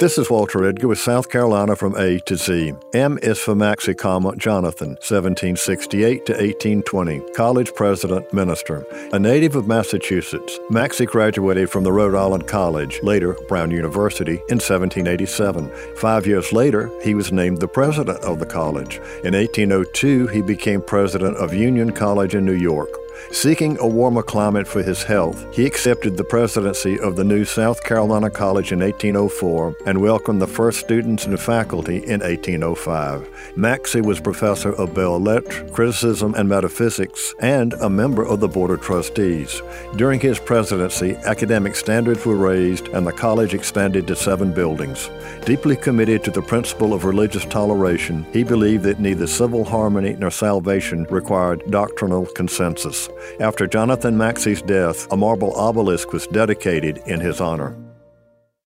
This is Walter Edgar with South Carolina from A to Z. M is for Maxcy, Jonathan, 1768 to 1820, college president, minister. A native of Massachusetts, Maxcy graduated from the Rhode Island College, later Brown University, in 1787. Five years later, he was named the president of the college. In 1802, he became president of Union College in New York. Seeking a warmer climate for his health, he accepted the presidency of the new South Carolina College in 1804 and welcomed the first students and faculty in 1805. Maxcy was professor of belles lettres, criticism, and metaphysics, and a member of the Board of Trustees. During his presidency, academic standards were raised and the college expanded to seven buildings. Deeply committed to the principle of religious toleration, he believed that neither civil harmony nor salvation required doctrinal consensus. After Jonathan Maxcy's death, a marble obelisk was dedicated in his honor.